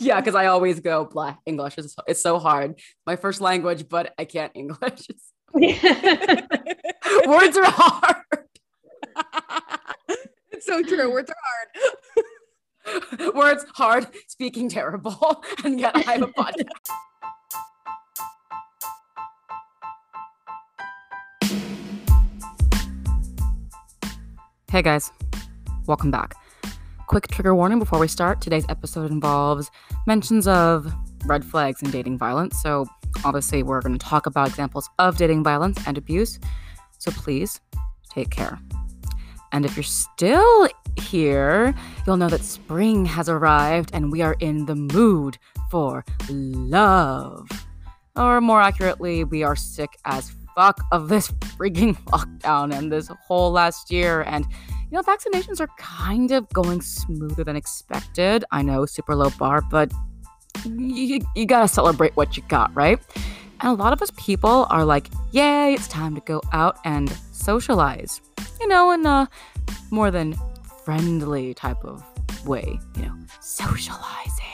yeah, because I always go blah. English is it's so hard. My first language, but I can't English. Words are hard. it's so true. Words are hard. Words hard. Speaking terrible, and yet I have a podcast. Hey guys, welcome back. Quick trigger warning before we start. Today's episode involves mentions of red flags in dating violence. So, obviously, we're going to talk about examples of dating violence and abuse. So, please take care. And if you're still here, you'll know that spring has arrived and we are in the mood for love. Or more accurately, we are sick as fuck of this freaking lockdown and this whole last year. And, you know, vaccinations are kind of going smoother than expected. I know, super low bar, but you, you gotta celebrate what you got, right? And a lot of us people are like, yay, it's time to go out and socialize. You know, in a more than friendly type of way, you know, socializing.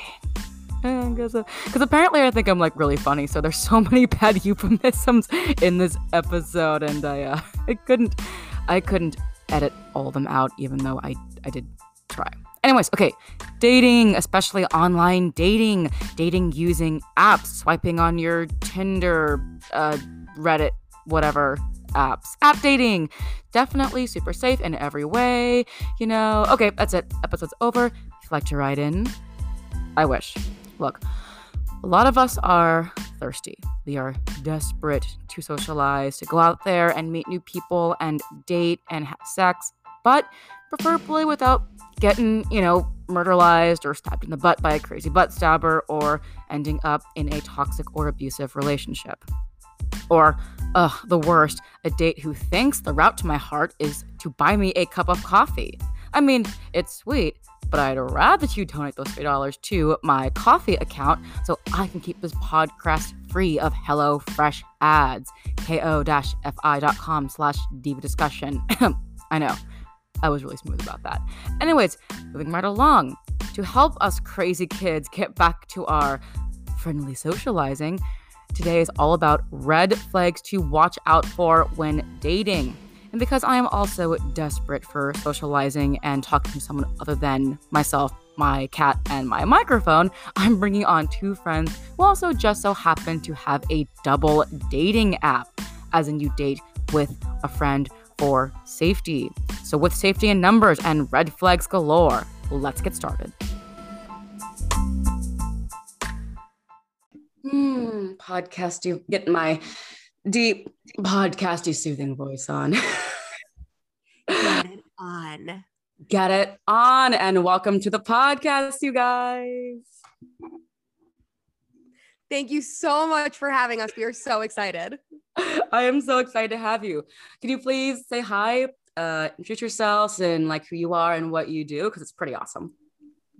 Because uh, apparently I think I'm like really funny, so there's so many bad euphemisms in this episode, and I uh, I couldn't I couldn't edit all them out, even though I I did try. Anyways, okay, dating, especially online dating, dating using apps, swiping on your Tinder, uh, Reddit, whatever apps, app dating, definitely super safe in every way. You know, okay, that's it. Episode's over. If you'd like to write in, I wish. Look, a lot of us are thirsty. We are desperate to socialize, to go out there and meet new people and date and have sex, but preferably without getting, you know, murderized or stabbed in the butt by a crazy butt stabber or ending up in a toxic or abusive relationship. Or, ugh, the worst, a date who thinks the route to my heart is to buy me a cup of coffee. I mean, it's sweet, but I'd rather you donate those $3 to my coffee account so I can keep this podcast free of HelloFresh ads. ko-fi.com slash DV discussion. I know. I was really smooth about that. Anyways, moving right along. To help us crazy kids get back to our friendly socializing, today is all about red flags to watch out for when dating and because I am also desperate for socializing and talking to someone other than myself, my cat, and my microphone, I'm bringing on two friends who also just so happen to have a double dating app, as in you date with a friend for safety. So, with safety in numbers and red flags galore, let's get started. Hmm, podcast, you get my deep podcasty soothing voice on. Get it on. Get it on and welcome to the podcast, you guys. Thank you so much for having us. We are so excited. I am so excited to have you. Can you please say hi, uh, introduce yourselves and like who you are and what you do? Because it's pretty awesome.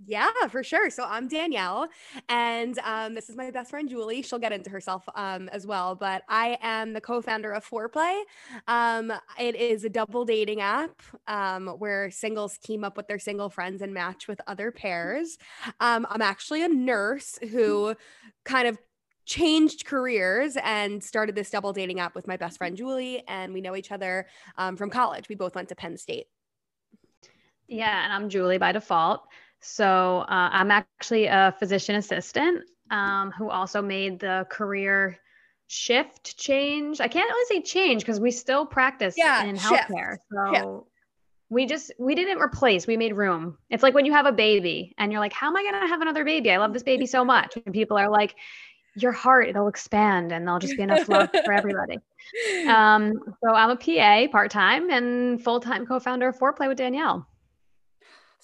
Yeah, for sure. So I'm Danielle, and um, this is my best friend Julie. She'll get into herself um, as well, but I am the co-founder of Fourplay. Um, it is a double dating app um, where singles team up with their single friends and match with other pairs. Um, I'm actually a nurse who kind of changed careers and started this double dating app with my best friend Julie, and we know each other um, from college. We both went to Penn State. Yeah, and I'm Julie by default. So uh, I'm actually a physician assistant um, who also made the career shift change. I can't really say change because we still practice yeah, in healthcare. Shift. So we just we didn't replace. We made room. It's like when you have a baby and you're like, how am I going to have another baby? I love this baby so much. And people are like, your heart it'll expand and there'll just be enough love for everybody. Um, so I'm a PA part time and full time co founder of Fourplay with Danielle.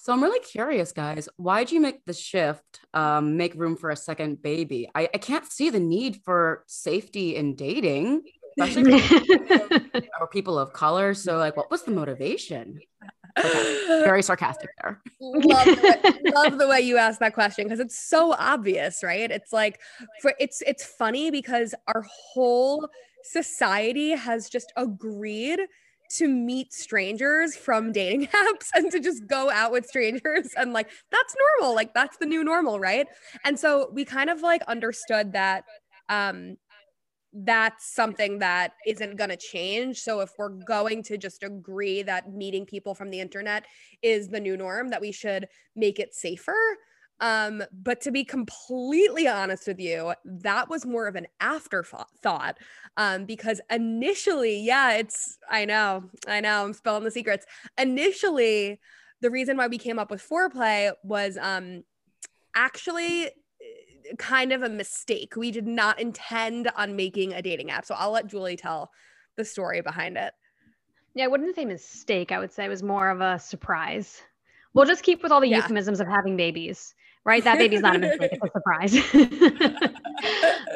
So I'm really curious, guys. Why'd you make the shift, um, make room for a second baby? I, I can't see the need for safety in dating, especially for people of color. So, like, what was the motivation? Okay. Very sarcastic there. love, the way, love the way you asked that question because it's so obvious, right? It's like for it's it's funny because our whole society has just agreed to meet strangers from dating apps and to just go out with strangers and like that's normal like that's the new normal right? And so we kind of like understood that um that's something that isn't going to change. So if we're going to just agree that meeting people from the internet is the new norm that we should make it safer um, but to be completely honest with you, that was more of an afterthought. Um, because initially, yeah, it's I know, I know, I'm spilling the secrets. Initially, the reason why we came up with Fourplay was um actually eh, kind of a mistake. We did not intend on making a dating app. So I'll let Julie tell the story behind it. Yeah, I wouldn't say mistake. I would say it was more of a surprise. We'll just keep with all the yeah. euphemisms of having babies right? That baby's not a mistake; it's a surprise.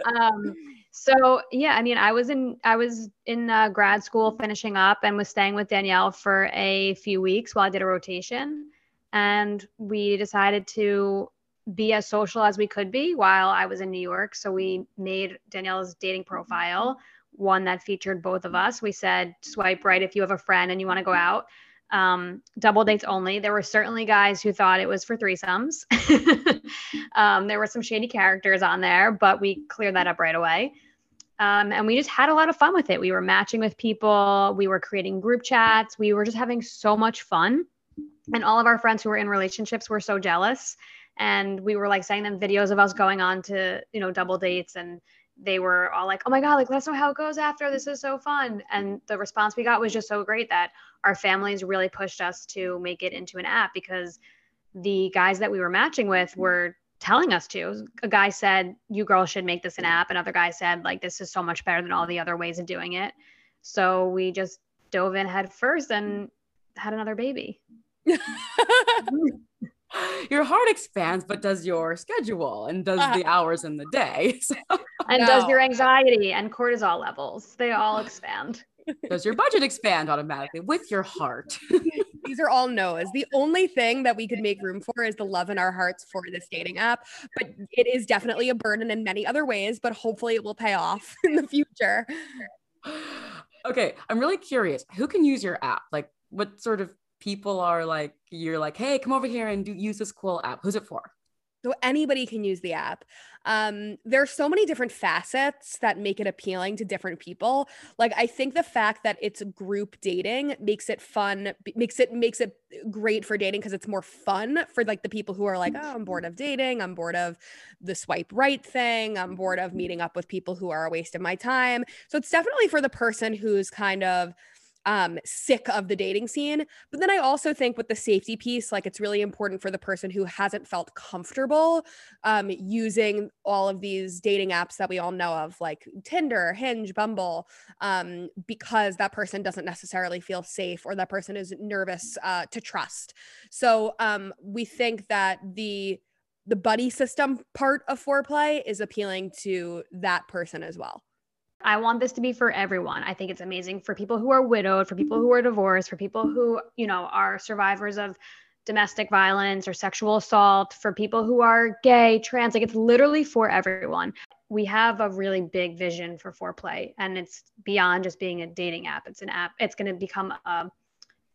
um, so yeah, I mean, I was in I was in uh, grad school finishing up and was staying with Danielle for a few weeks while I did a rotation, and we decided to be as social as we could be while I was in New York. So we made Danielle's dating profile one that featured both of us. We said swipe right if you have a friend and you want to go out um, double dates only. There were certainly guys who thought it was for threesomes. um, there were some shady characters on there, but we cleared that up right away. Um, and we just had a lot of fun with it. We were matching with people, we were creating group chats, we were just having so much fun. And all of our friends who were in relationships were so jealous. And we were like sending them videos of us going on to, you know, double dates and they were all like, "Oh my god, like let us know how it goes after. This is so fun." And the response we got was just so great that our families really pushed us to make it into an app because the guys that we were matching with were telling us to. A guy said, "You girls should make this an app." Another guy said, "Like this is so much better than all the other ways of doing it." So we just dove in head first and had another baby. your heart expands, but does your schedule and does uh, the hours in the day. So, and no. does your anxiety and cortisol levels. They all expand. Does your budget expand automatically with your heart? These are all no's. The only thing that we could make room for is the love in our hearts for this dating app. But it is definitely a burden in many other ways, but hopefully it will pay off in the future. Okay, I'm really curious. Who can use your app? Like, what sort of people are like you're like hey come over here and do use this cool app who's it for so anybody can use the app. Um, there's so many different facets that make it appealing to different people. Like I think the fact that it's group dating makes it fun, makes it makes it great for dating because it's more fun for like the people who are like, oh, I'm bored of dating, I'm bored of the swipe right thing, I'm bored of meeting up with people who are a waste of my time. So it's definitely for the person who's kind of um, sick of the dating scene. But then I also think with the safety piece, like it's really important for the person who hasn't felt comfortable um, using all of these dating apps that we all know of, like Tinder, Hinge, Bumble, um, because that person doesn't necessarily feel safe or that person is nervous uh, to trust. So um, we think that the the buddy system part of Fourplay is appealing to that person as well. I want this to be for everyone. I think it's amazing for people who are widowed, for people who are divorced, for people who, you know, are survivors of domestic violence or sexual assault, for people who are gay, trans. Like it's literally for everyone. We have a really big vision for Fourplay, and it's beyond just being a dating app. It's an app. It's going to become a,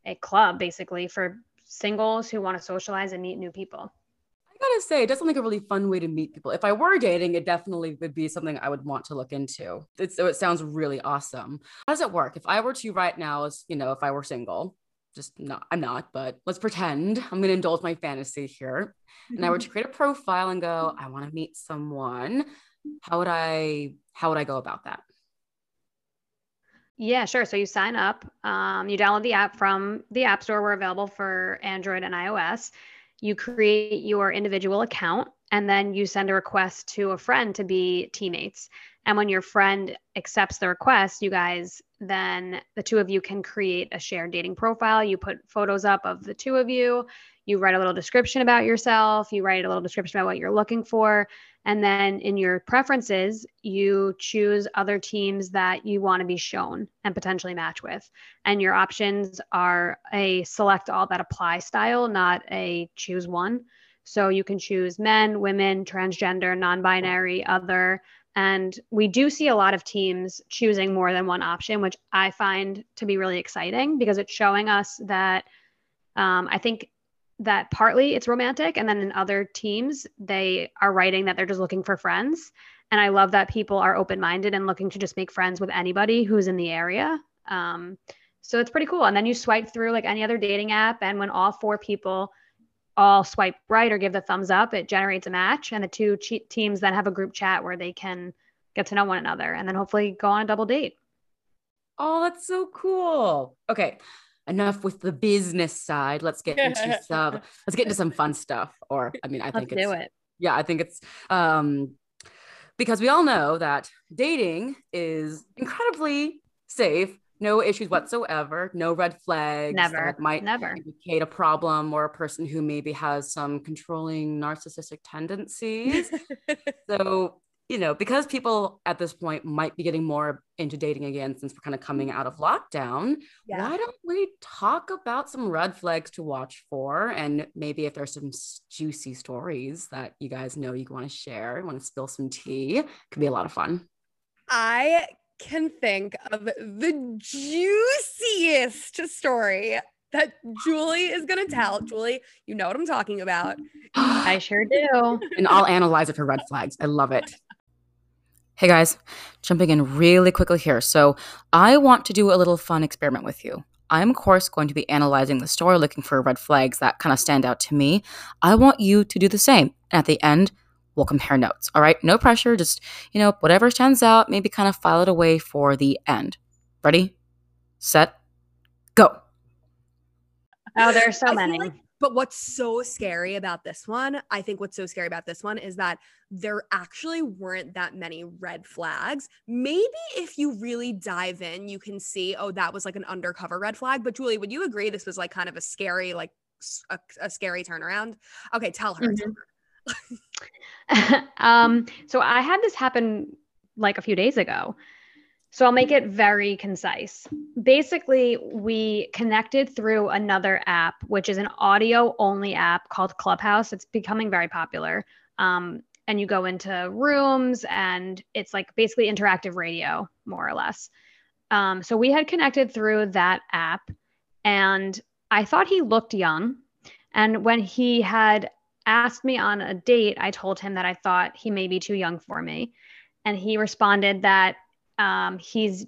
a club basically for singles who want to socialize and meet new people gotta say, it does sound like a really fun way to meet people. If I were dating, it definitely would be something I would want to look into. It's, so it sounds really awesome. How does it work? If I were to right now, as you know, if I were single, just not, I'm not, but let's pretend I'm gonna indulge my fantasy here. And I were to create a profile and go, I want to meet someone. How would I, how would I go about that? Yeah, sure. So you sign up, um, you download the app from the App Store. We're available for Android and iOS you create your individual account and then you send a request to a friend to be teammates. And when your friend accepts the request, you guys then the two of you can create a shared dating profile. You put photos up of the two of you. You write a little description about yourself. You write a little description about what you're looking for. And then in your preferences, you choose other teams that you want to be shown and potentially match with. And your options are a select all that apply style, not a choose one. So you can choose men, women, transgender, non binary, other, And we do see a lot of teams choosing more than one option, which I find to be really exciting because it's showing us that um, I think that partly it's romantic. And then in other teams, they are writing that they're just looking for friends. And I love that people are open minded and looking to just make friends with anybody who's in the area. Um, so it's pretty cool. And then you swipe through like any other dating app. And when all four people all swipe right or give the thumbs up, it generates a match. And the two che- teams then have a group chat where they can get to know one another and then hopefully go on a double date. Oh, that's so cool. Okay. Enough with the business side. Let's get into some let's get into some fun stuff. Or I mean, I think Let's it's do it. yeah, I think it's um because we all know that dating is incredibly safe, no issues whatsoever, no red flags Never. that might Never. indicate a problem or a person who maybe has some controlling narcissistic tendencies. so, you know, because people at this point might be getting more into dating again since we're kind of coming out of mm-hmm. lockdown, Yeah. why don't we talk about some red flags to watch for? And maybe if there's some juicy stories that you guys know you want to share, want to spill some tea, could be a lot of fun. I can think of the juiciest story that Julie is going to tell. Julie, you know what I'm talking about. I sure do. and I'll analyze it for red flags. I love it. Hey guys, jumping in really quickly here. So, I want to do a little fun experiment with you. I'm, of course, going to be analyzing the story, looking for red flags that kind of stand out to me. I want you to do the same. And at the end, we'll compare notes. All right? No pressure. Just, you know, whatever stands out, maybe kind of file it away for the end. Ready? Set? Go. Oh, there's so I feel many. like- but what's so scary about this one, I think what's so scary about this one is that there actually weren't that many red flags. Maybe if you really dive in, you can see, oh, that was like an undercover red flag. But Julie, would you agree this was like kind of a scary, like a scary turnaround? Okay, tell her. tell her. um, so I had this happen like a few days ago. So I'll make it very concise. Basically, we connected through another app, which is an audio only app called Clubhouse. It's becoming very popular. Um, and you go into rooms, and it's like basically interactive radio, more or less. Um, so we had connected through that app, and I thought he looked young. And when he had asked me on a date, I told him that I thought he may be too young for me. And he responded that um, he's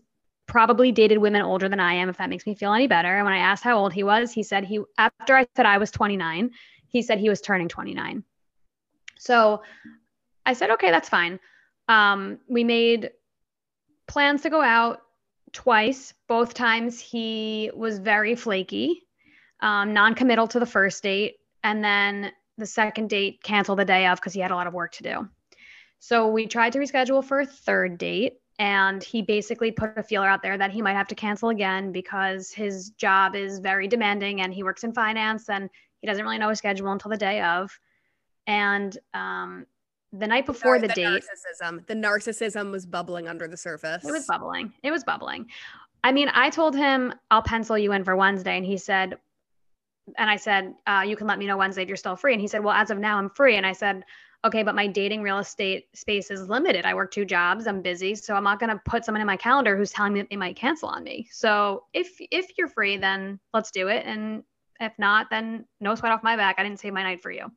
probably dated women older than I am, if that makes me feel any better. And when I asked how old he was, he said he, after I said I was 29, he said he was turning 29. So I said, okay, that's fine. Um, we made plans to go out twice. Both times he was very flaky, um, non committal to the first date. And then the second date canceled the day of because he had a lot of work to do. So we tried to reschedule for a third date. And he basically put a feeler out there that he might have to cancel again because his job is very demanding and he works in finance and he doesn't really know his schedule until the day of. And um, the night before the, the date, narcissism. The narcissism was bubbling under the surface. it was bubbling. It was bubbling. I mean, I told him I'll pencil you in for Wednesday, and he said, and I said, uh, you can let me know Wednesday if you're still free. And he said, well, as of now, I'm free. And I said, okay, but my dating real estate space is limited. I work two jobs. I'm busy, so I'm not going to put someone in my calendar who's telling me that they might cancel on me. So if if you're free, then let's do it. And if not, then no sweat off my back. I didn't save my night for you.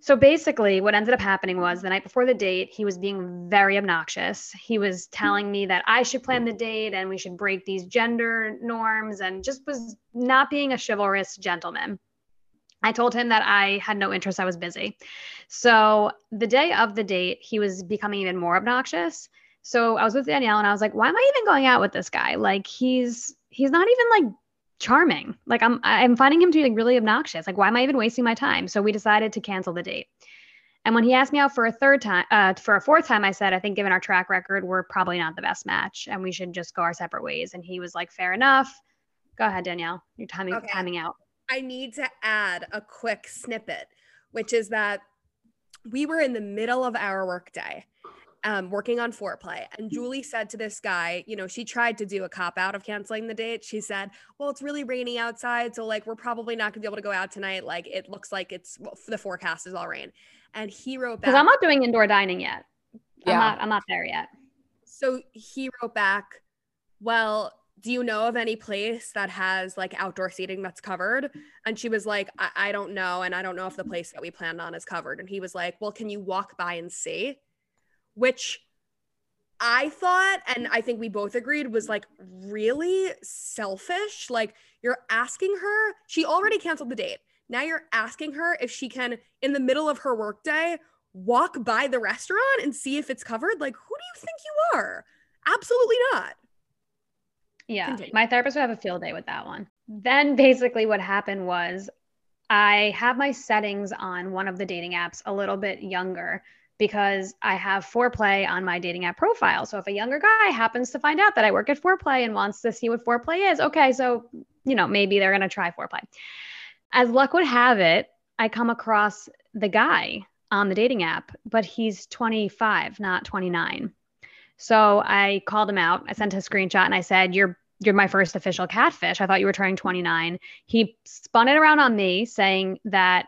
So basically, what ended up happening was the night before the date, he was being very obnoxious. He was telling me that I should plan the date and we should break these gender norms and just was not being a chivalrous gentleman. I told him that I had no interest, I was busy. So the day of the date, he was becoming even more obnoxious. So I was with Danielle and I was like, why am I even going out with this guy? Like he's he's not even like charming. Like I'm I'm finding him to be like really obnoxious. Like why am I even wasting my time? So we decided to cancel the date. And when he asked me out for a third time, uh, for a fourth time, I said, I think given our track record, we're probably not the best match, and we should just go our separate ways. And he was like, fair enough. Go ahead, Danielle. You're timing Okay. timing out. I need to add a quick snippet, which is that we were in the middle of our workday, um, working on Fourplay. And Julie said to this guy, you know, she tried to do a cop out of canceling the date. She said, Well, it's really rainy outside. So, like, we're probably not going to be able to go out tonight. Like, it looks like it's well, the forecast is all rain. And he wrote back, Because I'm not doing indoor dining yet. I'm not I'm not there yet. So he wrote back, Well, do you know of any place that has like outdoor seating that's covered? And she was like, I, I don't know. And I don't know if the place that we planned on is covered. And he was like, Well, can you walk by and see? Which I thought, and I think we both agreed, was like really selfish. Like, you're asking her, she already canceled the date. Now you're asking her if she can, in the middle of her workday, walk by the restaurant and see if it's covered. Like, who do you think you are? Absolutely not. Yeah. Continue. My therapist would have a field day with that one. Then basically what happened was I have my settings on one of the dating apps a little bit younger because I have Fourplay on my dating app profile. So if a younger guy happens to find out that I work at Fourplay and wants to see what Fourplay is, okay, so you know, maybe they're going to try foreplay. As luck would have it, I come across the guy on the dating app, but he's 25, not 29. So I called him out. I sent a screenshot and I said, "You're you're my first official catfish. I thought you were turning 29." He spun it around on me, saying that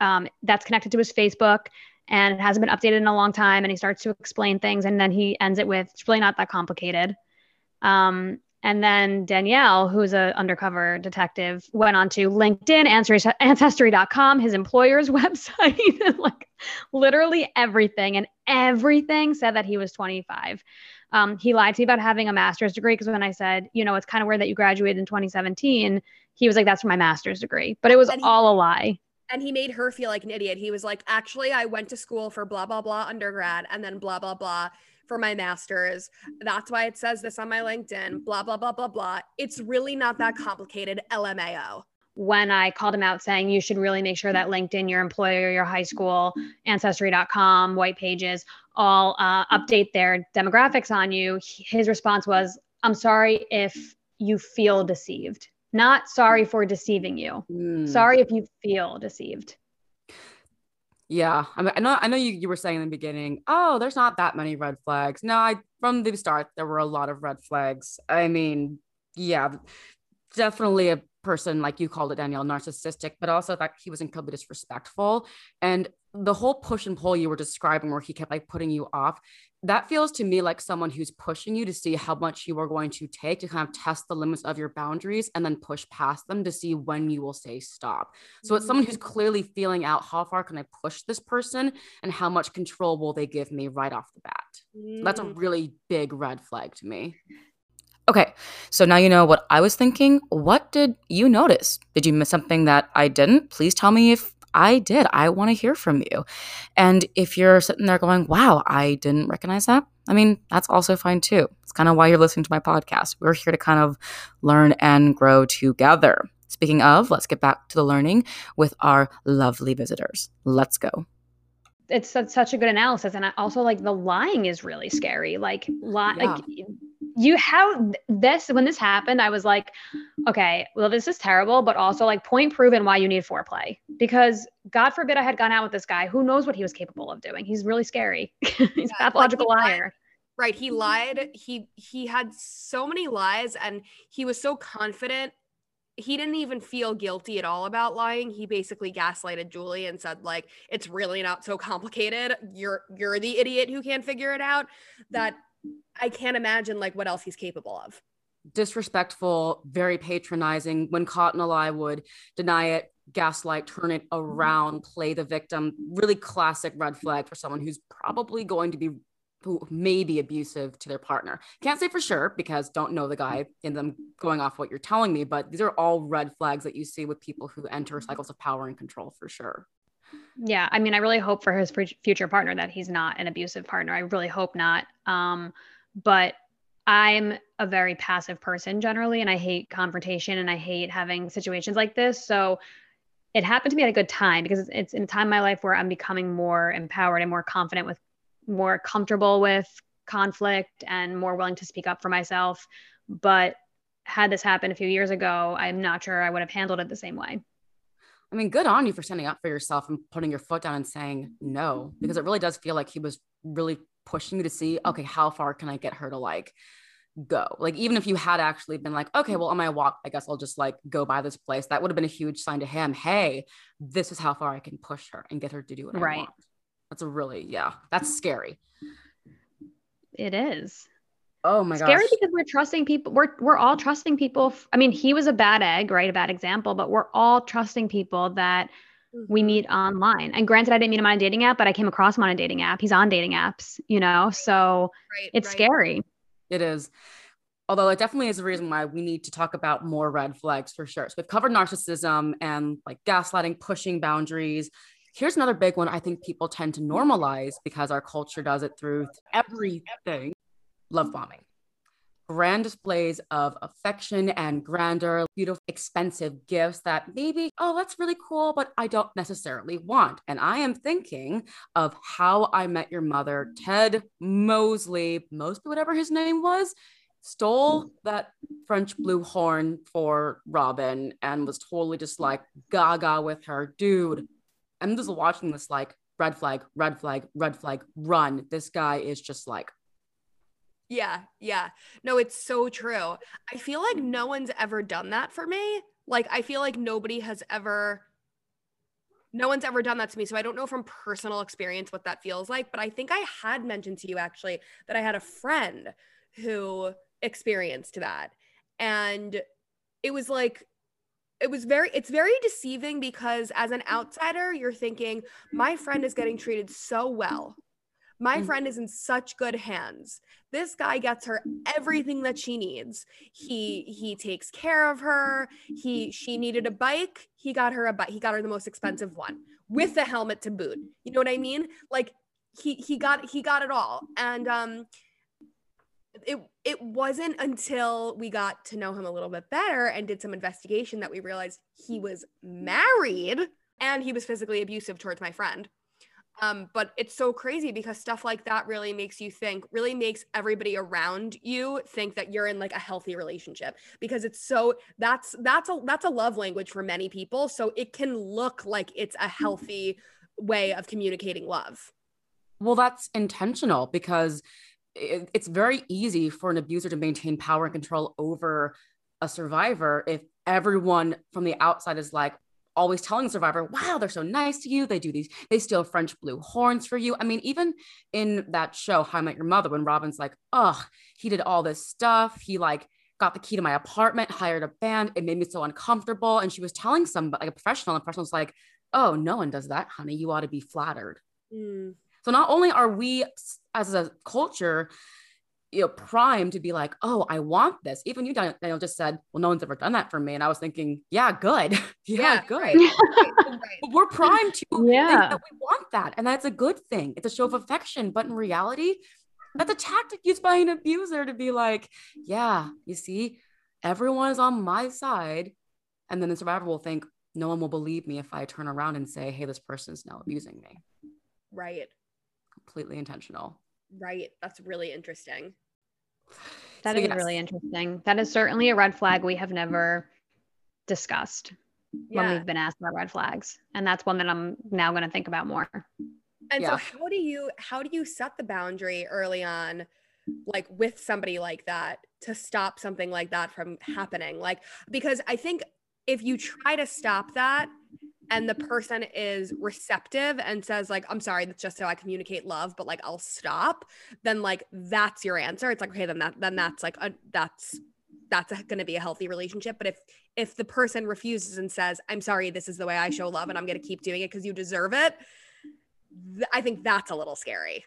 um, that's connected to his Facebook and it hasn't been updated in a long time. And he starts to explain things, and then he ends it with, "It's really not that complicated." Um, and then Danielle, who's an undercover detective, went on to LinkedIn, ancestry Ancestry.com, his employer's website, like literally everything. And everything said that he was 25. Um, he lied to me about having a master's degree because when I said, you know, it's kind of weird that you graduated in 2017, he was like, that's for my master's degree. But it was he, all a lie. And he made her feel like an idiot. He was like, actually, I went to school for blah, blah, blah undergrad and then blah, blah, blah for my master's. That's why it says this on my LinkedIn, blah, blah, blah, blah, blah. It's really not that complicated. LMAO. When I called him out saying you should really make sure that LinkedIn, your employer, your high school, ancestry.com, white pages, all uh, update their demographics on you, his response was, I'm sorry if you feel deceived. Not sorry for deceiving you. Mm. Sorry if you feel deceived. Yeah, I mean, I know. I know you. You were saying in the beginning, oh, there's not that many red flags. No, I from the start there were a lot of red flags. I mean, yeah, definitely a person like you called it, Danielle, narcissistic, but also that he was incredibly disrespectful. And the whole push and pull you were describing, where he kept like putting you off, that feels to me like someone who's pushing you to see how much you are going to take to kind of test the limits of your boundaries and then push past them to see when you will say stop. So it's someone who's mm-hmm. clearly feeling out how far can I push this person and how much control will they give me right off the bat. That's a mm. really big red flag to me. Okay, so now you know what I was thinking. What did you notice? Did you miss something that I didn't? Please tell me if I did. I want to hear from you. And if you're sitting there going, wow, I didn't recognize that, I mean, that's also fine too. It's kind of why you're listening to my podcast. We're here to kind of learn and grow together. Speaking of, let's get back to the learning with our lovely visitors. Let's go it's such a good analysis and also like the lying is really scary like li- yeah. like you how this when this happened i was like okay well this is terrible but also like point proven why you need Fourplay. Because god forbid i had gone out with this guy who knows what he was capable of doing. He's really scary. He's yeah, pathological like he liar lied, right he mm-hmm. lied. He he had so many lies and he was so confident. He didn't even feel guilty at all about lying. He basically gaslighted Julie and said like it's really not so complicated. You're you're the idiot who can't figure it out. That I can't imagine like what else he's capable of. Disrespectful, very patronizing. When caught in a lie, would deny it, gaslight, turn it around, play the victim. Really classic red flag for someone who's probably going to be who may be abusive to their partner. Can't say for sure because don't know the guy in them going off what you're telling me, but these are all red flags that you see with people who enter cycles of power and control for sure. Yeah, I mean, I really hope for his future partner that he's not an abusive partner. I really hope not. Um, but I'm a very passive person generally, and I hate confrontation and I hate having situations like this. So it happened to me at a good time because it's in a time in my life where I'm becoming more empowered and more confident with more comfortable with conflict and more willing to speak up for myself. But had this happened a few years ago, I'm not sure I would have handled it the same way. I mean, good on you for standing up for yourself and putting your foot down and saying no, because it really does feel like he was really pushing you to see, okay, how far can I get her to like go? Like, even if you had actually been like, okay, well, on my walk, I guess I'll just like go by this place, that would have been a huge sign to him. Hey, this is how far I can push her and get her to do what right. I want. That's a really, yeah, that's scary. it is. Oh my god. Scary gosh. because we're trusting people. We're we're all trusting people. I mean, he was a bad egg, right? A bad example, but we're all trusting people that we Mhm. meet online. And granted, I didn't meet him on a dating app, but I came across him on a dating app. He's on dating apps, you know. So Right, it's right. scary. It is. Although it definitely is a reason why we need to talk about more red flags for sure. So we've covered narcissism and like gaslighting, pushing boundaries. Here's another big one I think people tend to normalize because our culture does it through everything love bombing. Grand displays of affection and grandeur, beautiful, expensive gifts that maybe, oh, that's really cool, but I don't necessarily want. And I am thinking of how I met your mother, Ted Mosley, Mosby, whatever his name was, stole that French blue horn for Robin and was totally just like gaga with her. Dude, I'm just watching this like red flag, red flag, red flag, run. This guy is just like, Yeah, yeah. No, it's so true. I feel like no one's ever done that for me. Like I feel like nobody has ever no one's ever done that to me. So I don't know from personal experience what that feels like, but I think I had mentioned to you actually that I had a friend who experienced that. And it was like it was very it's very deceiving because as an outsider you're thinking my friend is getting treated so well. My Mhm. friend is in such good hands. This guy gets her everything that she needs. He he takes care of her. He she needed a bike. He got her a bike. He got her the most expensive one with the helmet to boot. You know what i mean? Like he he got he got it all. And um it it wasn't until we got to know him a little bit better and did some investigation that we realized he was married and he was physically abusive towards my friend um, but it's so crazy because stuff like that really makes you think, really makes everybody around you think that you're in like a healthy relationship because it's so that's that's a that's a love language for many people. So it can look like it's a healthy way of communicating love. well, that's intentional because it, it's very easy for an abuser to maintain power and control over a survivor if everyone from the outside is like, always telling the survivor, wow, they're so nice to you. They do these, they steal French blue horns for you. I mean, even in that show, How I Met Your Mother, when Robin's like, oh, he did all this stuff. He like got the key to my apartment, hired a band. It made me so uncomfortable. And she was telling somebody, like a professional, and the professional was like, oh, no one does that, honey. You ought to be flattered. Mm, So not only are we as a culture, you know, primed to be like, oh, I want this. Even you, Danielle, just said, well, no one's ever done that for me. And I was thinking, yeah, good. yeah, good. right, right, right. But we're primed to think Yeah. that we want that. And that's a good thing. It's a show of affection. But in reality, that's a tactic used by an abuser to be like, yeah, you see, everyone is on my side. And then the survivor will think, no one will believe me if I turn around and say, hey, this person's now abusing me. right, Completely intentional. Right. That's really interesting. That So is yes. really interesting. That is certainly a red flag we have never discussed when we've been asked about red flags. And that's one that I'm now going to think about more. And Yeah. so how do you how do you set the boundary early on like with somebody like that to stop something like that from happening? Like because I think if you try to stop that and the person is receptive and says like I'm sorry that's just how I communicate love but like I'll stop then like that's your answer. It's like okay then that then that's like a that's that's going to be a healthy relationship but if if the person refuses and says I'm sorry this is the way I show love and I'm going to keep doing it cuz you deserve it th- I think that's a little scary.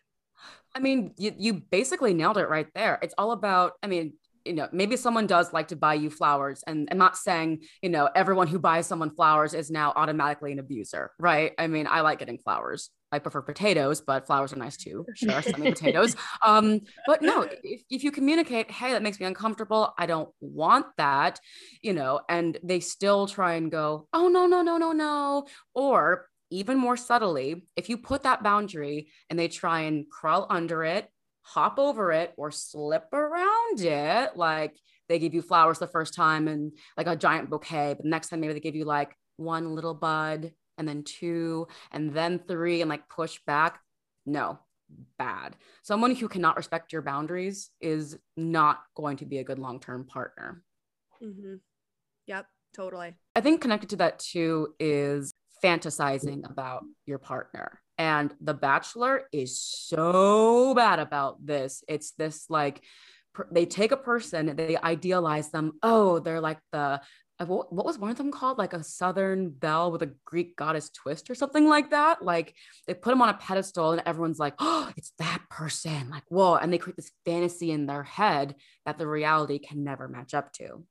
I mean, you, you basically nailed it right there. It's all about, I mean, you know, maybe someone does like to buy you flowers, and I'm not saying, you know, everyone who buys someone flowers is now automatically an abuser, right? I mean, I like getting flowers. I prefer potatoes, but flowers are nice too. Sure, send me potatoes. Um, but no, if, if you communicate, hey, that makes me uncomfortable. I don't want that, you know, and they still try and go, oh no, no, no, no, no, or even more subtly, if you put that boundary and they try and crawl under it, hop over it, or slip around it, like they give you flowers the first time and like a giant bouquet, but next time maybe they give you like one little bud and then two and then three and like push back. No, bad. Someone who cannot respect your boundaries is not going to be a good long term partner. Mm-hmm. Yep, totally. I think connected to that too is fantasizing about your partner. And The Bachelor is so bad about this. It's this like, they take a person, they idealize them. Oh, they're like the uh, what, what was one of them called? Like a Southern belle with a Greek goddess twist or something like that. Like they put them on a pedestal and everyone's like, oh, it's that person. Like, whoa. And they create this fantasy in their head that the reality can never match up to.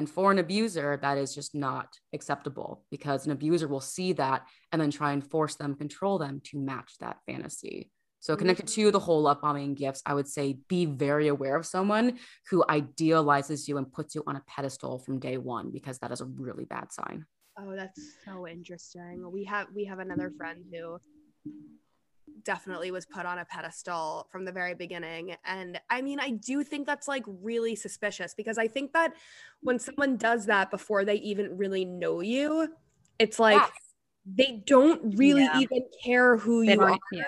And for an abuser, that is just not acceptable because an abuser will see that and then try and force them, control them to match that fantasy. So connected mm-hmm. to the whole love bombing gifts, I would say be very aware of someone who idealizes you and puts you on a pedestal from day one because that is a really bad sign. Oh, that's so interesting. We have we have another friend who definitely was put on a pedestal from the very beginning. And I mean, I do think that's like really suspicious because I think that when someone does that before they even really know you, it's like yes. they don't really yeah. even care who they you are. Yeah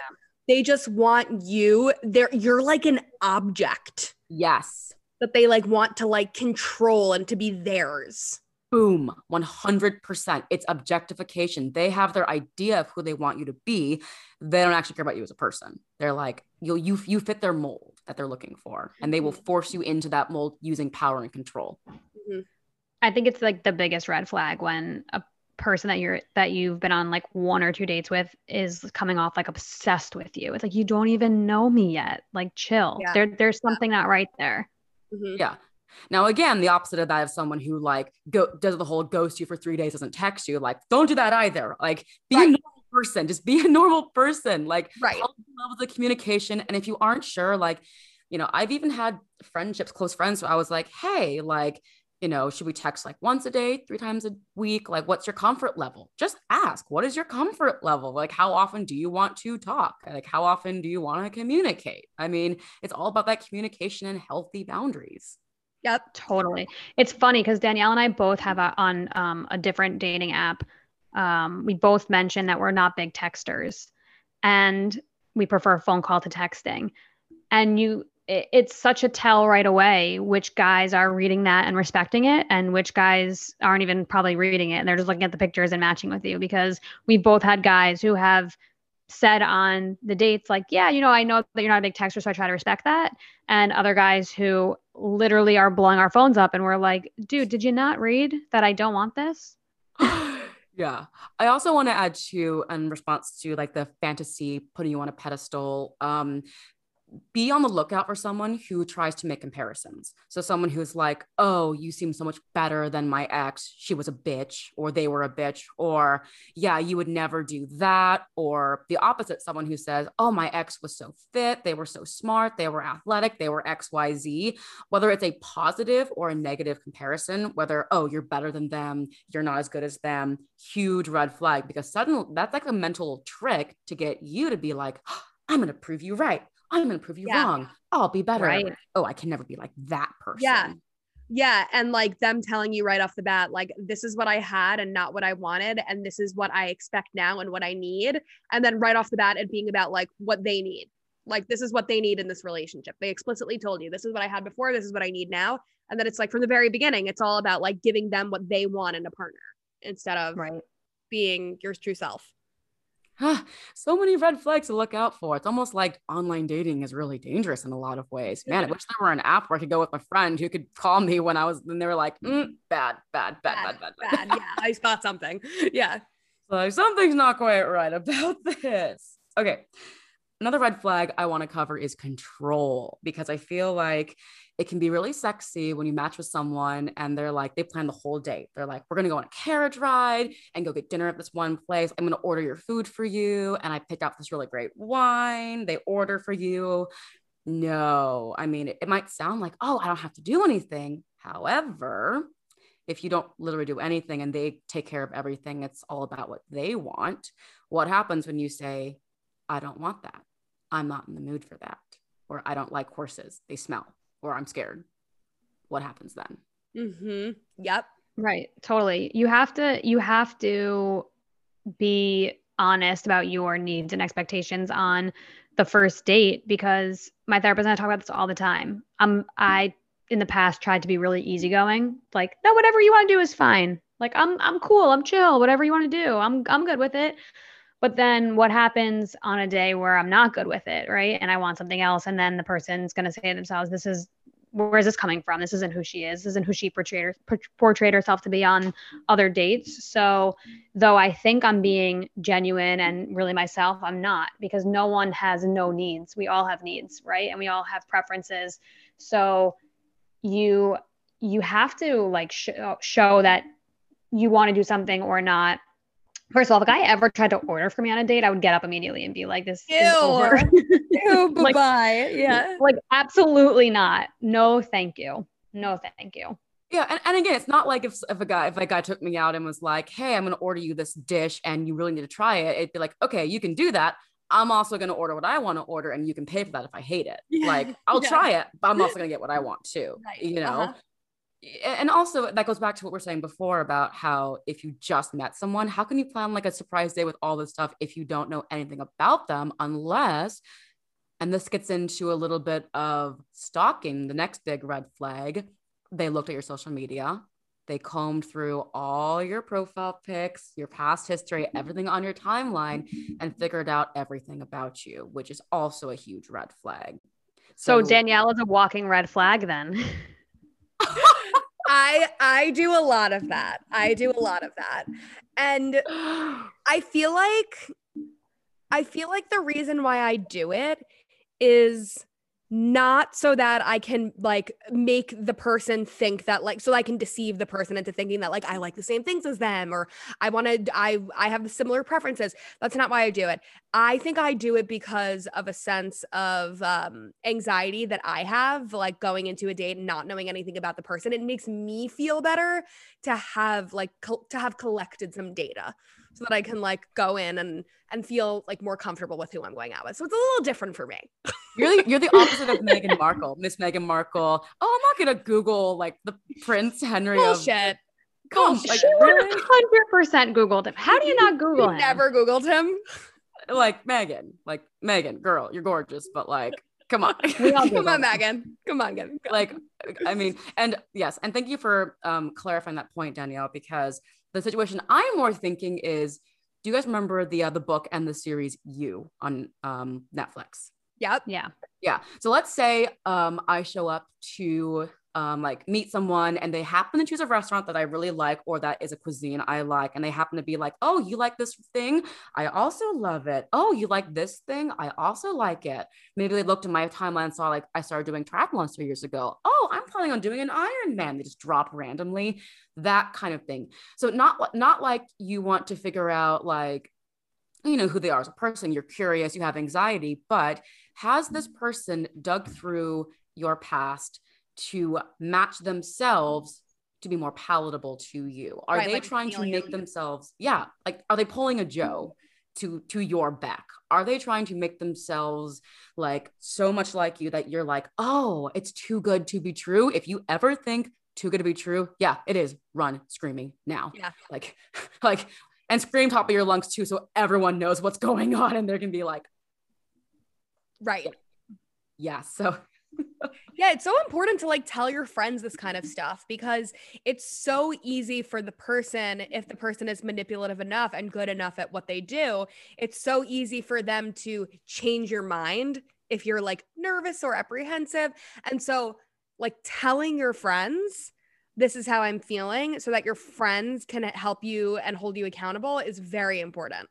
they just want you. They're you're like an object. Yes. That they like want to like control and to be theirs. Boom, 100%. It's objectification. They have their idea of who they want you to be. They don't actually care about you as a person. They're like, you you you fit their mold that they're looking for, and they will mm-hmm. force you into that mold using power and control. Mm-hmm. I think it's like the biggest red flag when a person that you're that you've been on like one or two dates with is coming off like obsessed with you. It's like you don't even know me yet. Like chill. Yeah. There there's something yeah. not right there. Mm-hmm. Yeah. Now again, the opposite of that of someone who like go does the whole ghost you for three days, doesn't text you. Like, don't do that either. Like, be right. a normal person. Just be a normal person. Like, right. levels of communication. And if you aren't sure, like, you know, I've even had friendships, close friends, who I was like, hey, like, you know, should we text like once a day, three times a week? Like, what's your comfort level? Just ask, what is your comfort level? Like, how often do you want to talk? Like, how often do you want to communicate? I mean, it's all about that communication and healthy boundaries. Yep, totally. It's funny because Danielle and I both have a, on um, a different dating app. Um, we both mentioned that we're not big texters and we prefer phone call to texting. And you it's such a tell right away which guys are reading that and respecting it and which guys aren't even probably reading it and they're just looking at the pictures and matching with you because we both had guys who have said on the dates like yeah you know i know that you're not a big texter so i try to respect that. And other guys who literally are blowing our phones up and we're like dude did you not read that i don't want this? Yeah. I also want to add to in response to like the fantasy putting you on a pedestal um be on the lookout for someone who tries to make comparisons. So someone who's like, "Oh, you seem so much better than my ex. She was a bitch or they were a bitch or yeah, you would never do that." Or the opposite, someone who says, "Oh, my ex was so fit, they were so smart, they were athletic, they were XYZ." Whether it's a positive or a negative comparison, whether, "Oh, you're better than them, you're not as good as them." Huge red flag because suddenly that's like a mental trick to get you to be like, "I'm going to prove you right." I'm going to prove you yeah. wrong. I'll be better. Right. Oh, I can never be like that person. Yeah. Yeah. And like them telling you right off the bat, like, this is what I had and not what I wanted. And this is what I expect now and what I need. And then right off the bat, it being about like what they need. Like, this is what they need in this relationship. They explicitly told you, this is what I had before. This is what I need now. And then it's like from the very beginning, it's all about like giving them what they want in a partner instead of right. being your true self so many red flags to look out for. It's almost like online dating is really dangerous in a lot of ways. Man, I wish there were an app where I could go with my friend who could call me when I was, and they were like, mm, bad, bad, bad, bad, bad, bad, bad. Yeah, I spot something. Yeah. So something's not quite right about this. Okay. Another red flag I want to cover is control because I feel like it can be really sexy when you match with someone and they're like, they plan the whole date. They're like, we're going to go on a carriage ride and go get dinner at this one place. I'm going to order your food for you. And I picked out this really great wine. They order for you. No, I mean, it, it might sound like, oh, I don't have to do anything. However, if you don't literally do anything and they take care of everything, it's all about what they want. What happens when you say, I don't want that? I'm not in the mood for that. Or I don't like horses, they smell, or I'm scared. What happens then? Mm-hmm. Yep. Right. Totally. You have to, you have to be honest about your needs and expectations on the first date because my therapist and I talk about this all the time. Um, I in the past tried to be really easygoing, like, no, whatever you want to do is fine. Like I'm I'm cool, I'm chill, whatever you want to do. I'm I'm good with it. But then what happens on a day where I'm not good with it, right? And I want something else. And then the person's going to say to themselves, this is, where is this coming from? This isn't who she is. This isn't who she portrayed, portrayed herself to be on other dates. So, though I think I'm being genuine and really myself, I'm not because no one has no needs. We all have needs, right? And we all have preferences. So, you you have to like sh- show that you want to do something or not First of all, if a guy ever tried to order for me on a date, I would get up immediately and be like, "This Ew. is over." Ew, bye like, bye. Yeah, like absolutely not. No, thank you. No, thank you. Yeah, and, and again, it's not like if, if a guy if a guy took me out and was like, "Hey, I'm going to order you this dish, and you really need to try it." It'd be like, "Okay, you can do that. I'm also going to order what I want to order, and you can pay for that if I hate it. Yeah. Like, I'll yeah. try it, but I'm also going to get what I want too. Right. You know." Uh-huh and also that goes back to what we are saying before about how if you just met someone how can you plan like a surprise day with all this stuff if you don't know anything about them unless and this gets into a little bit of stalking the next big red flag they looked at your social media they combed through all your profile pics your past history everything on your timeline and figured out everything about you which is also a huge red flag. So, so danielle is a walking red flag then I I do a lot of that. I do a lot of that. And I feel like I feel like the reason why I do it is not so that I can like make the person think that like so I can deceive the person into thinking that like I like the same things as them or I want to I I have similar preferences. That's not why I do it. I think I do it because of a sense of um anxiety that I have like going into a date and not knowing anything about the person. It makes me feel better to have like co- to have collected some data so that I can like go in and and feel like more comfortable with who I'm going out with. So it's a little different for me. you're the you're the opposite of Meghan Markle, Miss Meghan Markle. Oh, I'm not gonna Google like the Prince Henry Bullshit. of Come, like, hundred percent Googled him. How do you not Google him? Never Googled him. Like Meghan, like Meghan, girl, you're gorgeous, but like Come on. Come on, Meghan. Come on, Meghan. Like, I mean, and yes, and thank you for um, clarifying that point, Danielle, because the situation I'm more thinking is, do you guys remember the uh, the book and the series You on um, Netflix? Yep. Yeah. Yeah. So let's say um, I show up to um, like meet someone and they happen to choose a restaurant that I really like or that is a cuisine I like, and they happen to be like, oh, you like this thing? I also love it. Oh, you like this thing? I also like it. Maybe they looked at my timeline and saw like I started doing triathlons three years ago. Oh, I'm planning on doing an Ironman. They just drop randomly, that kind of thing. So not not like you want to figure out like you know who they are as a person you're curious you have anxiety but has this person dug through your past to match themselves to be more palatable to you? Are right, they like trying to make themselves, yeah, like are they pulling a Joe to to your back? Are they trying to make themselves like so much like you that you're like, oh, it's too good to be true? If you ever think too good to be true, yeah, it is. Run screaming now. Yeah. Like, like, and scream top of your lungs too, so everyone knows what's going on, and they're gonna be like, right. Yeah. So yeah, it's so important to like tell your friends this kind of stuff because it's so easy for the person, if the person is manipulative enough and good enough at what they do, it's so easy for them to change your mind if you're like nervous or apprehensive. And so, like, telling your friends, this is how I'm feeling, so that your friends can help you and hold you accountable is very important.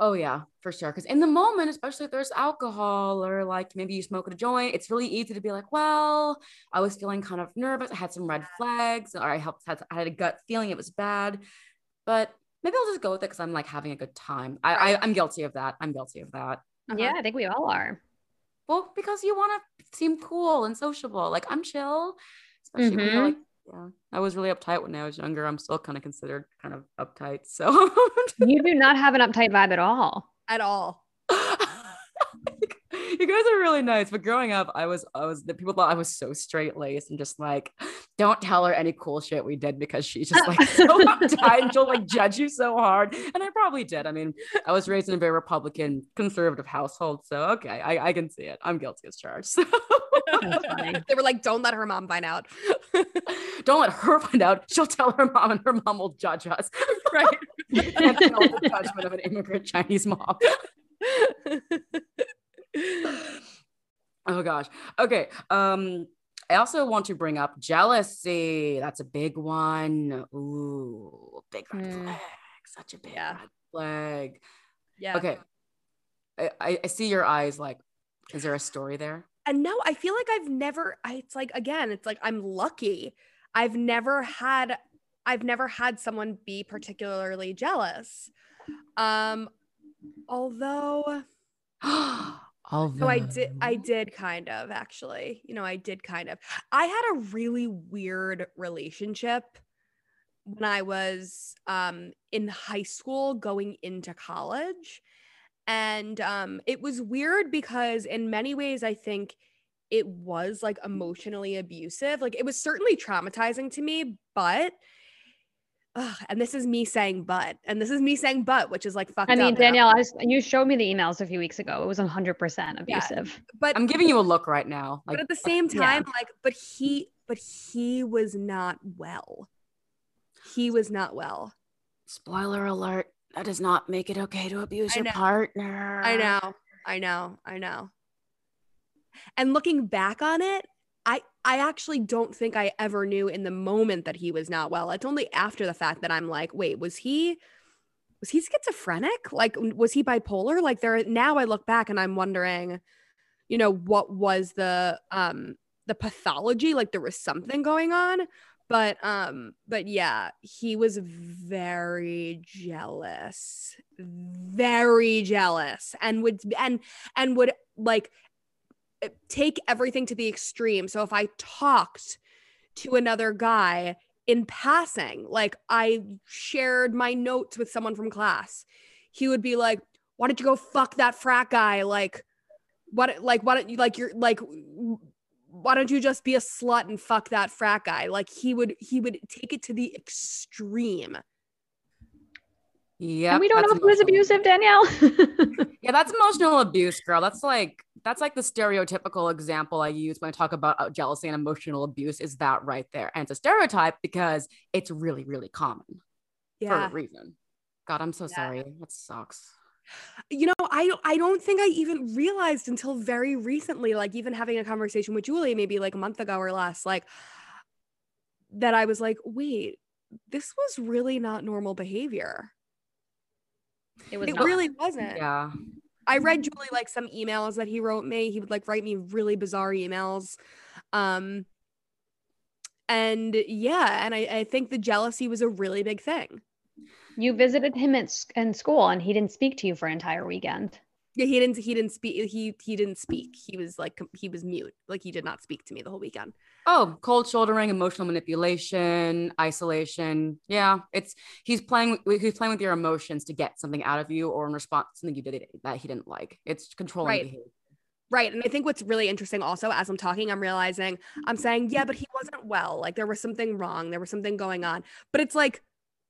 Oh yeah, for sure. Because in the moment, especially if there's alcohol or like maybe you smoke a joint, it's really easy to be like, "Well, I was feeling kind of nervous. I had some red flags, or I helped had I had a gut feeling it was bad, but maybe I'll just go with it because I'm like having a good time. I, I am guilty of that. I'm guilty of that. Uh-huh. Yeah, I think we all are. Well, because you want to seem cool and sociable. Like I'm chill, especially mm-hmm. when you're mm-hmm. like yeah i was really uptight when i was younger i'm still kind of considered kind of uptight so you do not have an uptight vibe at all at all you guys are really nice. But growing up, I was, I was, the people thought I was so straight laced and just like, don't tell her any cool shit we did because she's just like so uptight and she'll like judge you so hard. And I probably did. I mean, I was raised in a very Republican, conservative household. So, okay, I, I can see it. I'm guilty as charged. So. they were like, don't let her mom find out. Don't let her find out. She'll tell her mom and her mom will judge us. Right. the judgment of an immigrant Chinese mom. oh gosh. Okay. Um, I also want to bring up jealousy. That's a big one. Ooh, big red mm. flag. Such a big yeah. red flag. Yeah. Okay. I, I see your eyes like, is there a story there? And no, I feel like I've never, I, it's like, again, it's like I'm lucky. I've never had, I've never had someone be particularly jealous. Um, although Although. So I did I did kind of actually. You know, I did kind of. I had a really weird relationship when I was um in high school going into college. And um it was weird because in many ways I think it was like emotionally abusive. Like it was certainly traumatizing to me, but Ugh, and this is me saying but, and this is me saying but, which is like fucked I mean, Danielle, I, you showed me the emails a few weeks ago. It was 100% abusive. Yeah, but I'm giving you a look right now. Like, but at the same time, yeah. like, but he, but he was not well. He was not well. Spoiler alert. That does not make it okay to abuse your partner. I know. I know. I know. And looking back on it, I I actually don't think I ever knew in the moment that he was not well. It's only after the fact that I'm like, wait, was he was he schizophrenic? Like was he bipolar? Like there now I look back and I'm wondering, you know, what was the um the pathology? Like there was something going on. But um but yeah, he was very jealous. Very jealous and would and and would like take everything to the extreme. So if I talked to another guy in passing, like I shared my notes with someone from class, he would be like, "Why don't you go fuck that frat guy?" Like, what? Like, why don't you like you're like? Why don't you just be a slut and fuck that frat guy? Like he would he would take it to the extreme. Yeah. And we don't know if it was abusive, Danielle. yeah, that's emotional abuse, girl. That's like that's like the stereotypical example I use when I talk about uh, jealousy and emotional abuse is that right there. And it's a stereotype because it's really, really common yeah. for a reason. God, I'm so yeah. sorry. That sucks. You know, I I don't think I even realized until very recently, like even having a conversation with Julie maybe like a month ago or less, like that I was like, wait, this was really not normal behavior. It was. It not. really wasn't. Yeah. I read Julie like some emails that he wrote me. He would like write me really bizarre emails. Um and yeah, and I, I think the jealousy was a really big thing. You visited him at in school and he didn't speak to you for an entire weekend. Yeah, he didn't. He didn't speak. He he didn't speak. He was like he was mute. Like he did not speak to me the whole weekend. Oh, cold shouldering, emotional manipulation, isolation. Yeah, it's he's playing. He's playing with your emotions to get something out of you, or in response to something you did that he didn't like. It's controlling right. behavior. Right. And I think what's really interesting also as I'm talking, I'm realizing I'm saying, yeah, but he wasn't well. Like there was something wrong. There was something going on. But it's like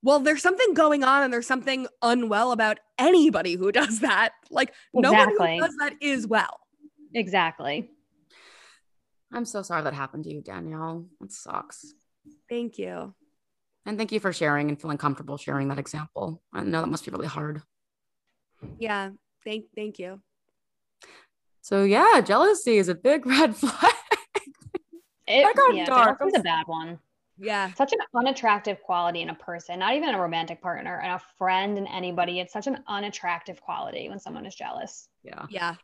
well, there's something going on and there's something unwell about anybody who does that. Like exactly. nobody who does that is well. Exactly. I'm so sorry that happened to you, Danielle. It sucks. Thank you. And thank you for sharing and feeling comfortable sharing that example. I know that must be really hard. Yeah. Thank thank you. So yeah, jealousy is a big red flag. It, I got yeah, dark. It's a bad one. Yeah. Such an unattractive quality in a person, not even a romantic partner and a friend and anybody. It's such an unattractive quality when someone is jealous. Yeah. Yeah.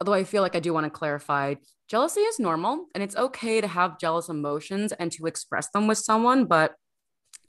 Although I feel like I do want to clarify jealousy is normal and it's okay to have jealous emotions and to express them with someone. But,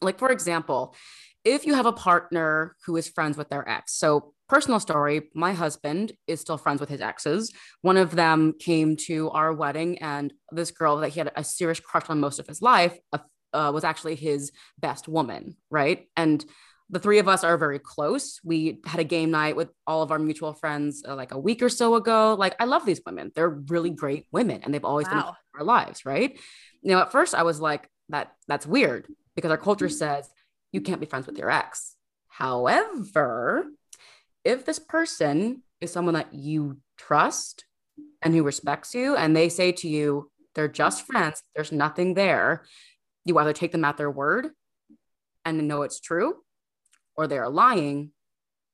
like, for example, if you have a partner who is friends with their ex, so personal story my husband is still friends with his exes one of them came to our wedding and this girl that he had a serious crush on most of his life uh, uh, was actually his best woman right and the three of us are very close. We had a game night with all of our mutual friends uh, like a week or so ago. Like, I love these women. They're really great women and they've always wow. been in our lives, right? You know, at first I was like, that that's weird because our culture mm-hmm. says you can't be friends with your ex. However, if this person is someone that you trust and who respects you, and they say to you, they're just friends, there's nothing there, you either take them at their word and know it's true, or they are lying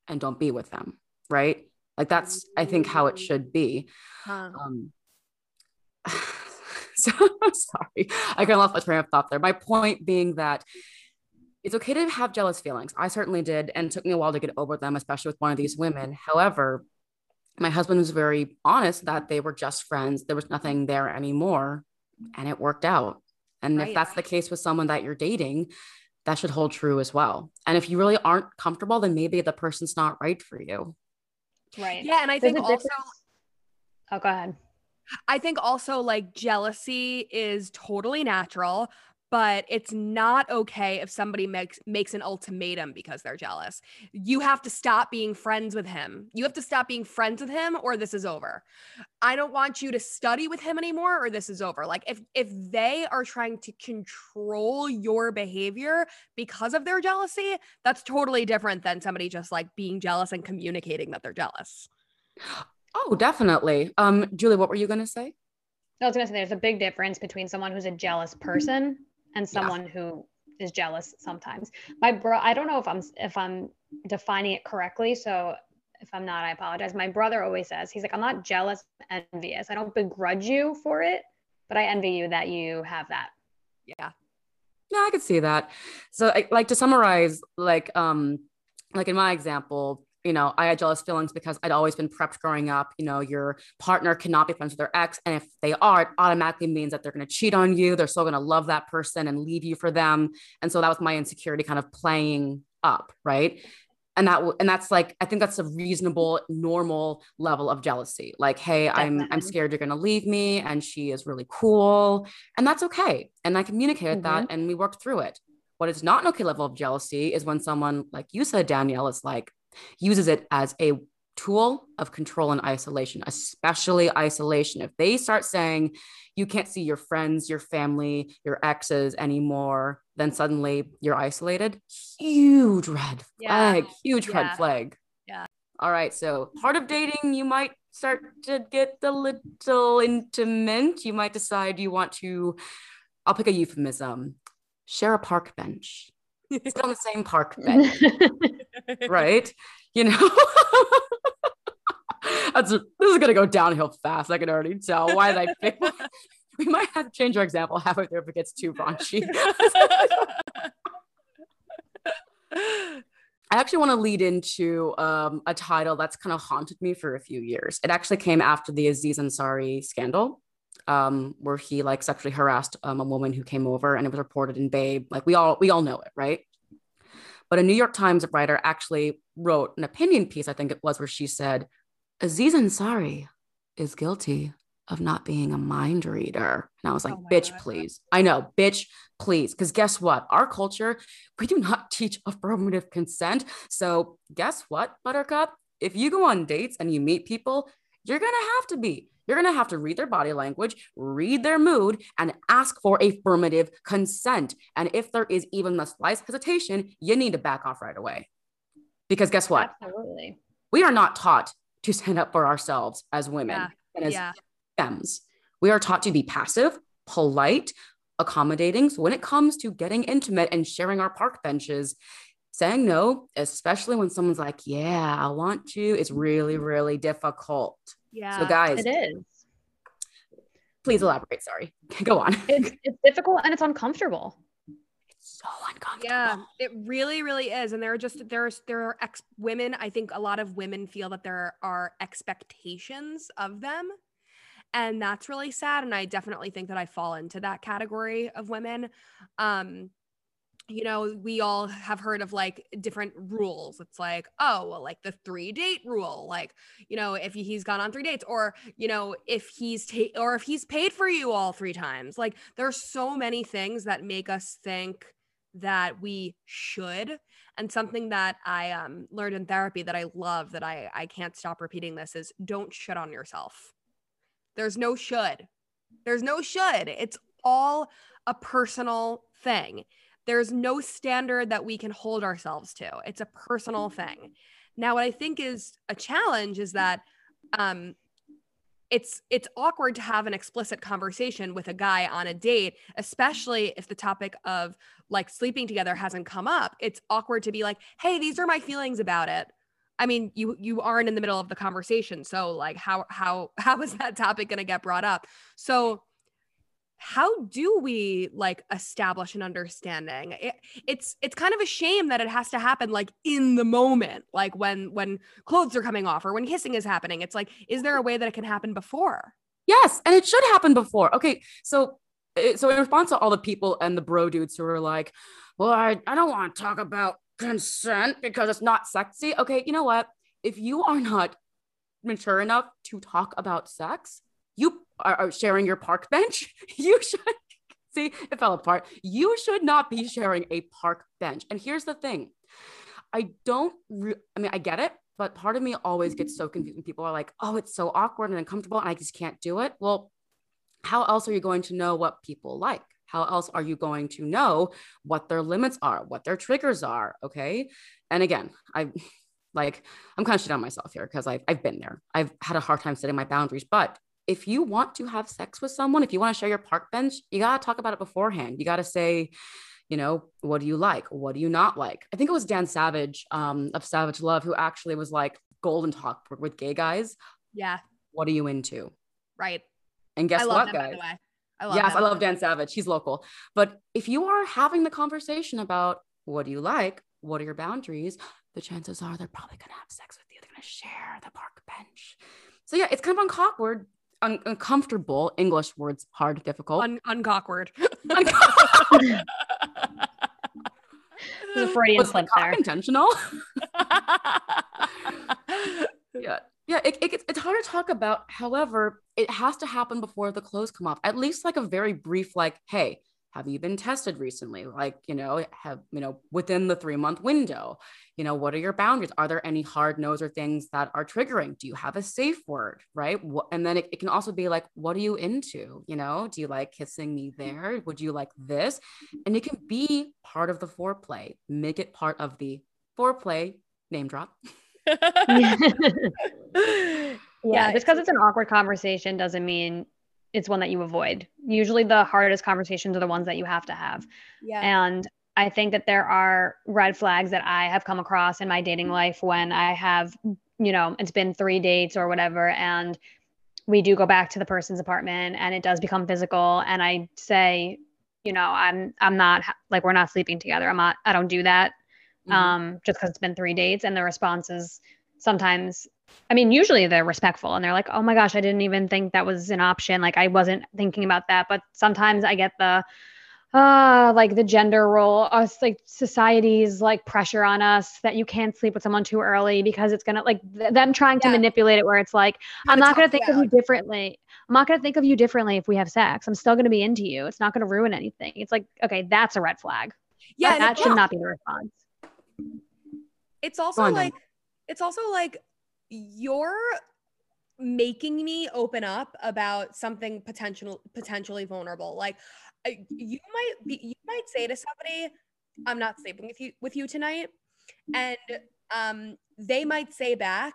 and don't be with them, right? Like that's, I think, how it should be. Huh. Um, so sorry, I kind of lost my train of thought there. My point being that it's okay to have jealous feelings. I certainly did, and it took me a while to get over them, especially with one of these mm-hmm. women. However, my husband was very honest that they were just friends. There was nothing there anymore, and it worked out. And right. if that's the case with someone that you're dating, that should hold true as well. And if you really aren't comfortable, then maybe the person's not right for you. Right. Yeah. And I think also, oh, go ahead. I think also like jealousy is totally natural, but it's not okay if somebody makes makes an ultimatum because they're jealous. You have to stop being friends with him. You have to stop being friends with him or this is over. I don't want you to study with him anymore or this is over. Like if if they are trying to control your behavior because of their jealousy, that's totally different than somebody just like being jealous and communicating that they're jealous. Oh, definitely. Um Julie, what were you going to say? I was going to say there's a big difference between someone who's a jealous person and someone yeah. who is jealous sometimes. My bro, I don't know if I'm if I'm defining it correctly. So if I'm not, I apologize. My brother always says he's like, I'm not jealous, envious. I don't begrudge you for it, but I envy you that you have that. Yeah. Yeah, I could see that. So, like to summarize, like um, like in my example, you know, I had jealous feelings because I'd always been prepped growing up. You know, your partner cannot be friends with their ex. And if they are, it automatically means that they're going to cheat on you. They're still going to love that person and leave you for them. And so that was my insecurity kind of playing up. Right. And that, and that's like, I think that's a reasonable, normal level of jealousy. Like, hey, Definitely. I'm, I'm scared you're going to leave me. And she is really cool. And that's okay. And I communicated mm-hmm. that and we worked through it. What is not an okay level of jealousy is when someone, like you said, Danielle, is like, uses it as a tool of control and isolation, especially isolation. If they start saying you can't see your friends, your family, your exes anymore, then suddenly you're isolated. Huge red flag, yeah. huge yeah. red flag. Yeah. All right. So part of dating, you might start to get a little intimate. You might decide you want to, I'll pick a euphemism, share a park bench. Sit on the same park bench, right? You know, that's this is gonna go downhill fast. I can already tell. Why did I pick? we might have to change our example halfway through if it gets too raunchy. I actually want to lead into um, a title that's kind of haunted me for a few years. It actually came after the Aziz Ansari scandal um, where he like sexually harassed um, a woman who came over, and it was reported in Babe. Like we all we all know it, right? But a New York Times writer actually wrote an opinion piece, I think it was, where she said, Aziz Ansari is guilty of not being a mind reader. And I was like, oh bitch, God. please. I know, bitch, please. Because guess what? Our culture, we do not teach affirmative consent. So guess what, Buttercup? If you go on dates and you meet people, you're going to have to be you're going to have to read their body language, read their mood, and ask for affirmative consent. And if there is even the slightest hesitation, you need to back off right away. Because guess what? Absolutely. We are not taught to stand up for ourselves as women yeah. and as yeah. femmes. We are taught to be passive, polite, accommodating. So when it comes to getting intimate and sharing our park benches, saying no, especially when someone's like, yeah, I want to, is really, really difficult. Yeah. So guys, it is. Please elaborate. Sorry. Go on. It's, it's difficult and it's uncomfortable. It's so uncomfortable. Yeah, it really, really is. And there are just there's there are ex women. I think a lot of women feel that there are expectations of them. And that's really sad. And I definitely think that I fall into that category of women. Um, you know, we all have heard of like different rules. It's like, oh, well, like the three date rule. Like, you know, if he's gone on three dates, or you know, if he's ta- or if he's paid for you all three times. Like, there's so many things that make us think that we should and something that i um, learned in therapy that i love that i i can't stop repeating this is don't shit on yourself there's no should there's no should it's all a personal thing there's no standard that we can hold ourselves to. It's a personal thing. Now what i think is a challenge is that um it's it's awkward to have an explicit conversation with a guy on a date especially if the topic of like sleeping together hasn't come up. It's awkward to be like hey these are my feelings about it. I mean you you aren't in the middle of the conversation so like how how how is that topic going to get brought up? So how do we like establish an understanding? It, it's it's kind of a shame that it has to happen like in the moment like when when clothes are coming off or when kissing is happening. It's like is there a way that it can happen before? Yes and it should happen before. Okay so eh, so in response to all the people and the bro dudes who are like well i, I don't want to talk about consent because it's not sexy. Okay you know what? If you are not mature enough to talk about sex you are, sharing your park bench, you should see it fell apart. You should not be sharing a park bench. And here's the thing I don't, re- I mean, I get it, but part of me always gets so confused when people are like, oh, it's so awkward and uncomfortable and I just can't do it. Well, how else are you going to know what people like? How else are you going to know what their limits are, what their triggers are? Okay. And again, I like, I'm kind of shit on myself here because I've, I've been there. I've had a hard time setting my boundaries, but if you want to have sex with someone, if you want to share your park bench, you got to talk about it beforehand. You got to say, you know, what do you like? What do you not like? I think it was Dan Savage um, of Savage Love who actually was like, golden talk with gay guys. Yeah. What are you into? Right. And guess what, guys? I love yes, him. I love Dan Savage. He's local. But if you are having the conversation about what do you like? What are your boundaries? The chances are they're probably going to have sex with you. They're going to share the park bench. So yeah, it's kind of awkward un- uncomfortable. English words hard, difficult. Un- uncockWord. There's a Freudian Was slip there. Intentional. yeah, yeah. It, it, it's hard to talk about. However, it has to happen before the clothes come off. At least like a very brief, like, "Hey, have you been tested recently like you know have you know within the three month window you know what are your boundaries? Are there any hard no's or things that are triggering? Do you have a safe word right? And then it, it can also be like what are you into? You know do you like kissing me there? Would you like this? And it can be part of the foreplay. Make it part of the foreplay name drop. Yeah, yeah. just because it's an awkward conversation doesn't mean it's one that you avoid. Usually the hardest conversations are the ones that you have to have. Yeah. And I think that there are red flags that I have come across in my dating life when I have, you know, it's been three dates or whatever, and we do go back to the person's apartment and it does become physical. And I say, you know, I'm I'm not like we're not sleeping together. I'm not. I don't do that. Mm-hmm. Um, just because it's been three dates, and the response is sometimes I mean, usually they're respectful and they're like, oh my gosh, I didn't even think that was an option. Like, I wasn't thinking about that. But sometimes I get the, uh, like the gender role, us like society's like pressure on us that you can't sleep with someone too early because it's gonna like th- them trying yeah. to manipulate it where it's like, I'm not gonna think of you differently. I'm not gonna think of you differently if we have sex. I'm still gonna be into you. It's not gonna ruin anything. It's like, okay, that's a red flag. Yeah, that, that should not be the response. It's also like, it's also like you're making me open up about something potential potentially vulnerable like you might be you might say to somebody i'm not sleeping with you with you tonight and um they might say back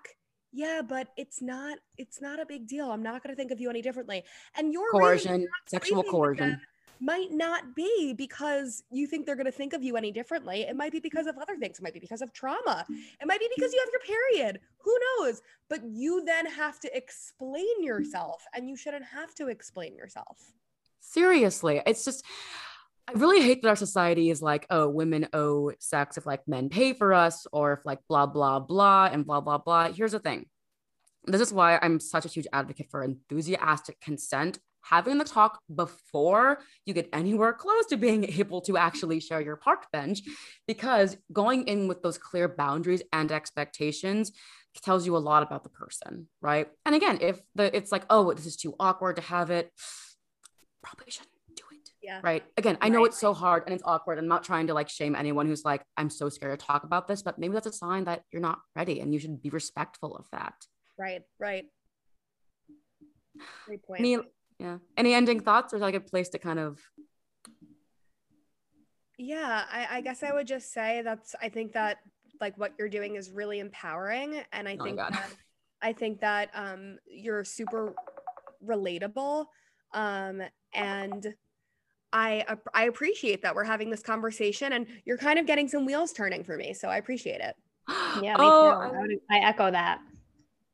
yeah but it's not it's not a big deal i'm not going to think of you any differently and your coercion sexual coercion might not be because you think they're going to think of you any differently. It might be because of other things. It might be because of trauma. It might be because you have your period. Who knows? But you then have to explain yourself, and you shouldn't have to explain yourself. Seriously. It's just, I really hate that our society is like, oh, women owe sex if like men pay for us or if like blah, blah, blah, and blah, blah, blah. Here's the thing this is why I'm such a huge advocate for enthusiastic consent having the talk before you get anywhere close to being able to actually share your park bench because going in with those clear boundaries and expectations tells you a lot about the person right and again if the it's like oh this is too awkward to have it probably shouldn't do it Yeah. Right. Again, I know Right. it's so hard and it's awkward. I'm not trying to like shame anyone who's like, I'm so scared to talk about this, but maybe that's a sign that you're not ready and you should be respectful of that. Right. Right. Great point. Any, yeah. Any ending thoughts or is that a place to kind of Yeah, I, I guess I would just say that's I think that like what you're doing is really empowering and I Oh think that I think that um you're super relatable um and I I appreciate that we're having this conversation and you're kind of getting some wheels turning for me so I appreciate it. Yeah, me Oh, too. I, would, I echo that.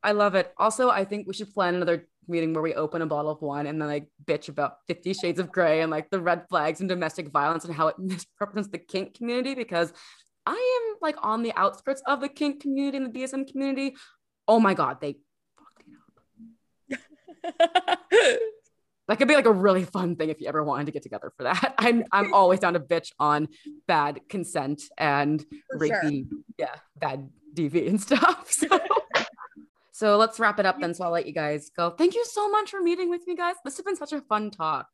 I love it. Also, I think we should plan another meeting where we open a bottle of wine and then like bitch about 50 shades of gray and like the red flags and domestic violence and how it misrepresents the kink community because I am like on the outskirts of the kink community and the BDSM community. Oh my god, they fucked it up. That could be like a really fun thing if you ever wanted to get together for that. I'm I'm always down to bitch on bad consent and For sure. rapey, yeah, bad DV and stuff. So so let's wrap it up then. So I'll let you guys go. Thank you so much for meeting with me, guys. This has been such a fun talk.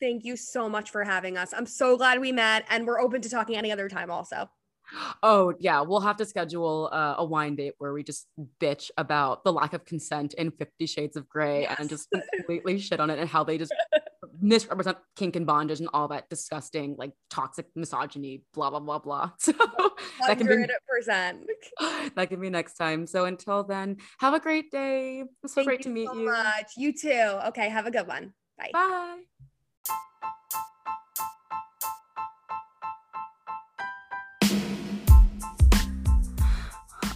Thank you so much for having us. I'm so glad we met and we're open to talking any other time also. Oh yeah, we'll have to schedule uh, a wine date where we just bitch about the lack of consent in Fifty Shades of Grey and just completely shit on it and how they just misrepresent kink and bondage and all that disgusting like toxic misogyny, blah blah blah blah. So that can be 100%. that can be next time. So until then, have a great day. It's so Thank great to meet so you. Much. You too. Okay, have a good one. Bye. Bye.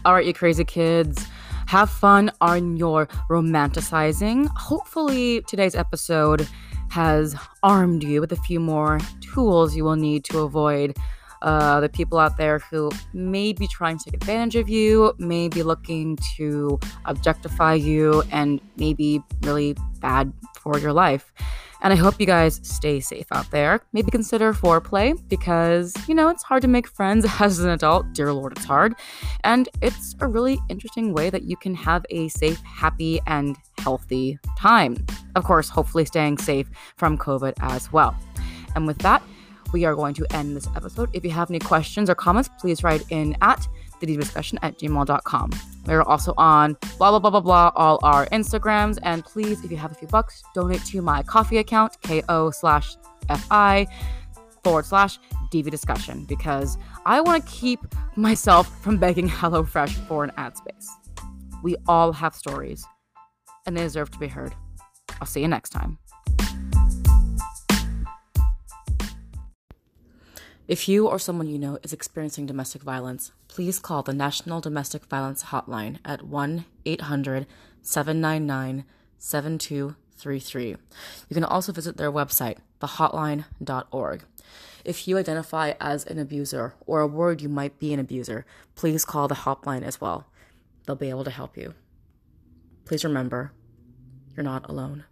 All right, you crazy kids. Have fun on your romanticizing. Hopefully, today's episode has armed you with a few more tools you will need to avoid uh, the people out there who may be trying to take advantage of you, may be looking to objectify you, and may be really bad for your life. And I hope you guys stay safe out there. Maybe consider Fourplay because, you know, it's hard to make friends as an adult. Dear Lord, it's hard. And it's a really interesting way that you can have a safe, happy, and healthy time. Of course, hopefully staying safe from COVID as well. And with that, we are going to end this episode. If you have any questions or comments, please write in at the discussion at gmail.com. We're also on blah, blah, blah, blah, blah, all our Instagrams. And please, if you have a few bucks, donate to my coffee account, ko slash fi forward slash DV discussion, because I want to keep myself from begging HelloFresh for an ad space. We all have stories, and they deserve to be heard. I'll see you next time. If you or someone you know is experiencing domestic violence, please call the National Domestic Violence Hotline at 1 800 799 7233. You can also visit their website, thehotline.org. If you identify as an abuser or are worried you might be an abuser, please call the hotline as well. They'll be able to help you. Please remember, you're not alone.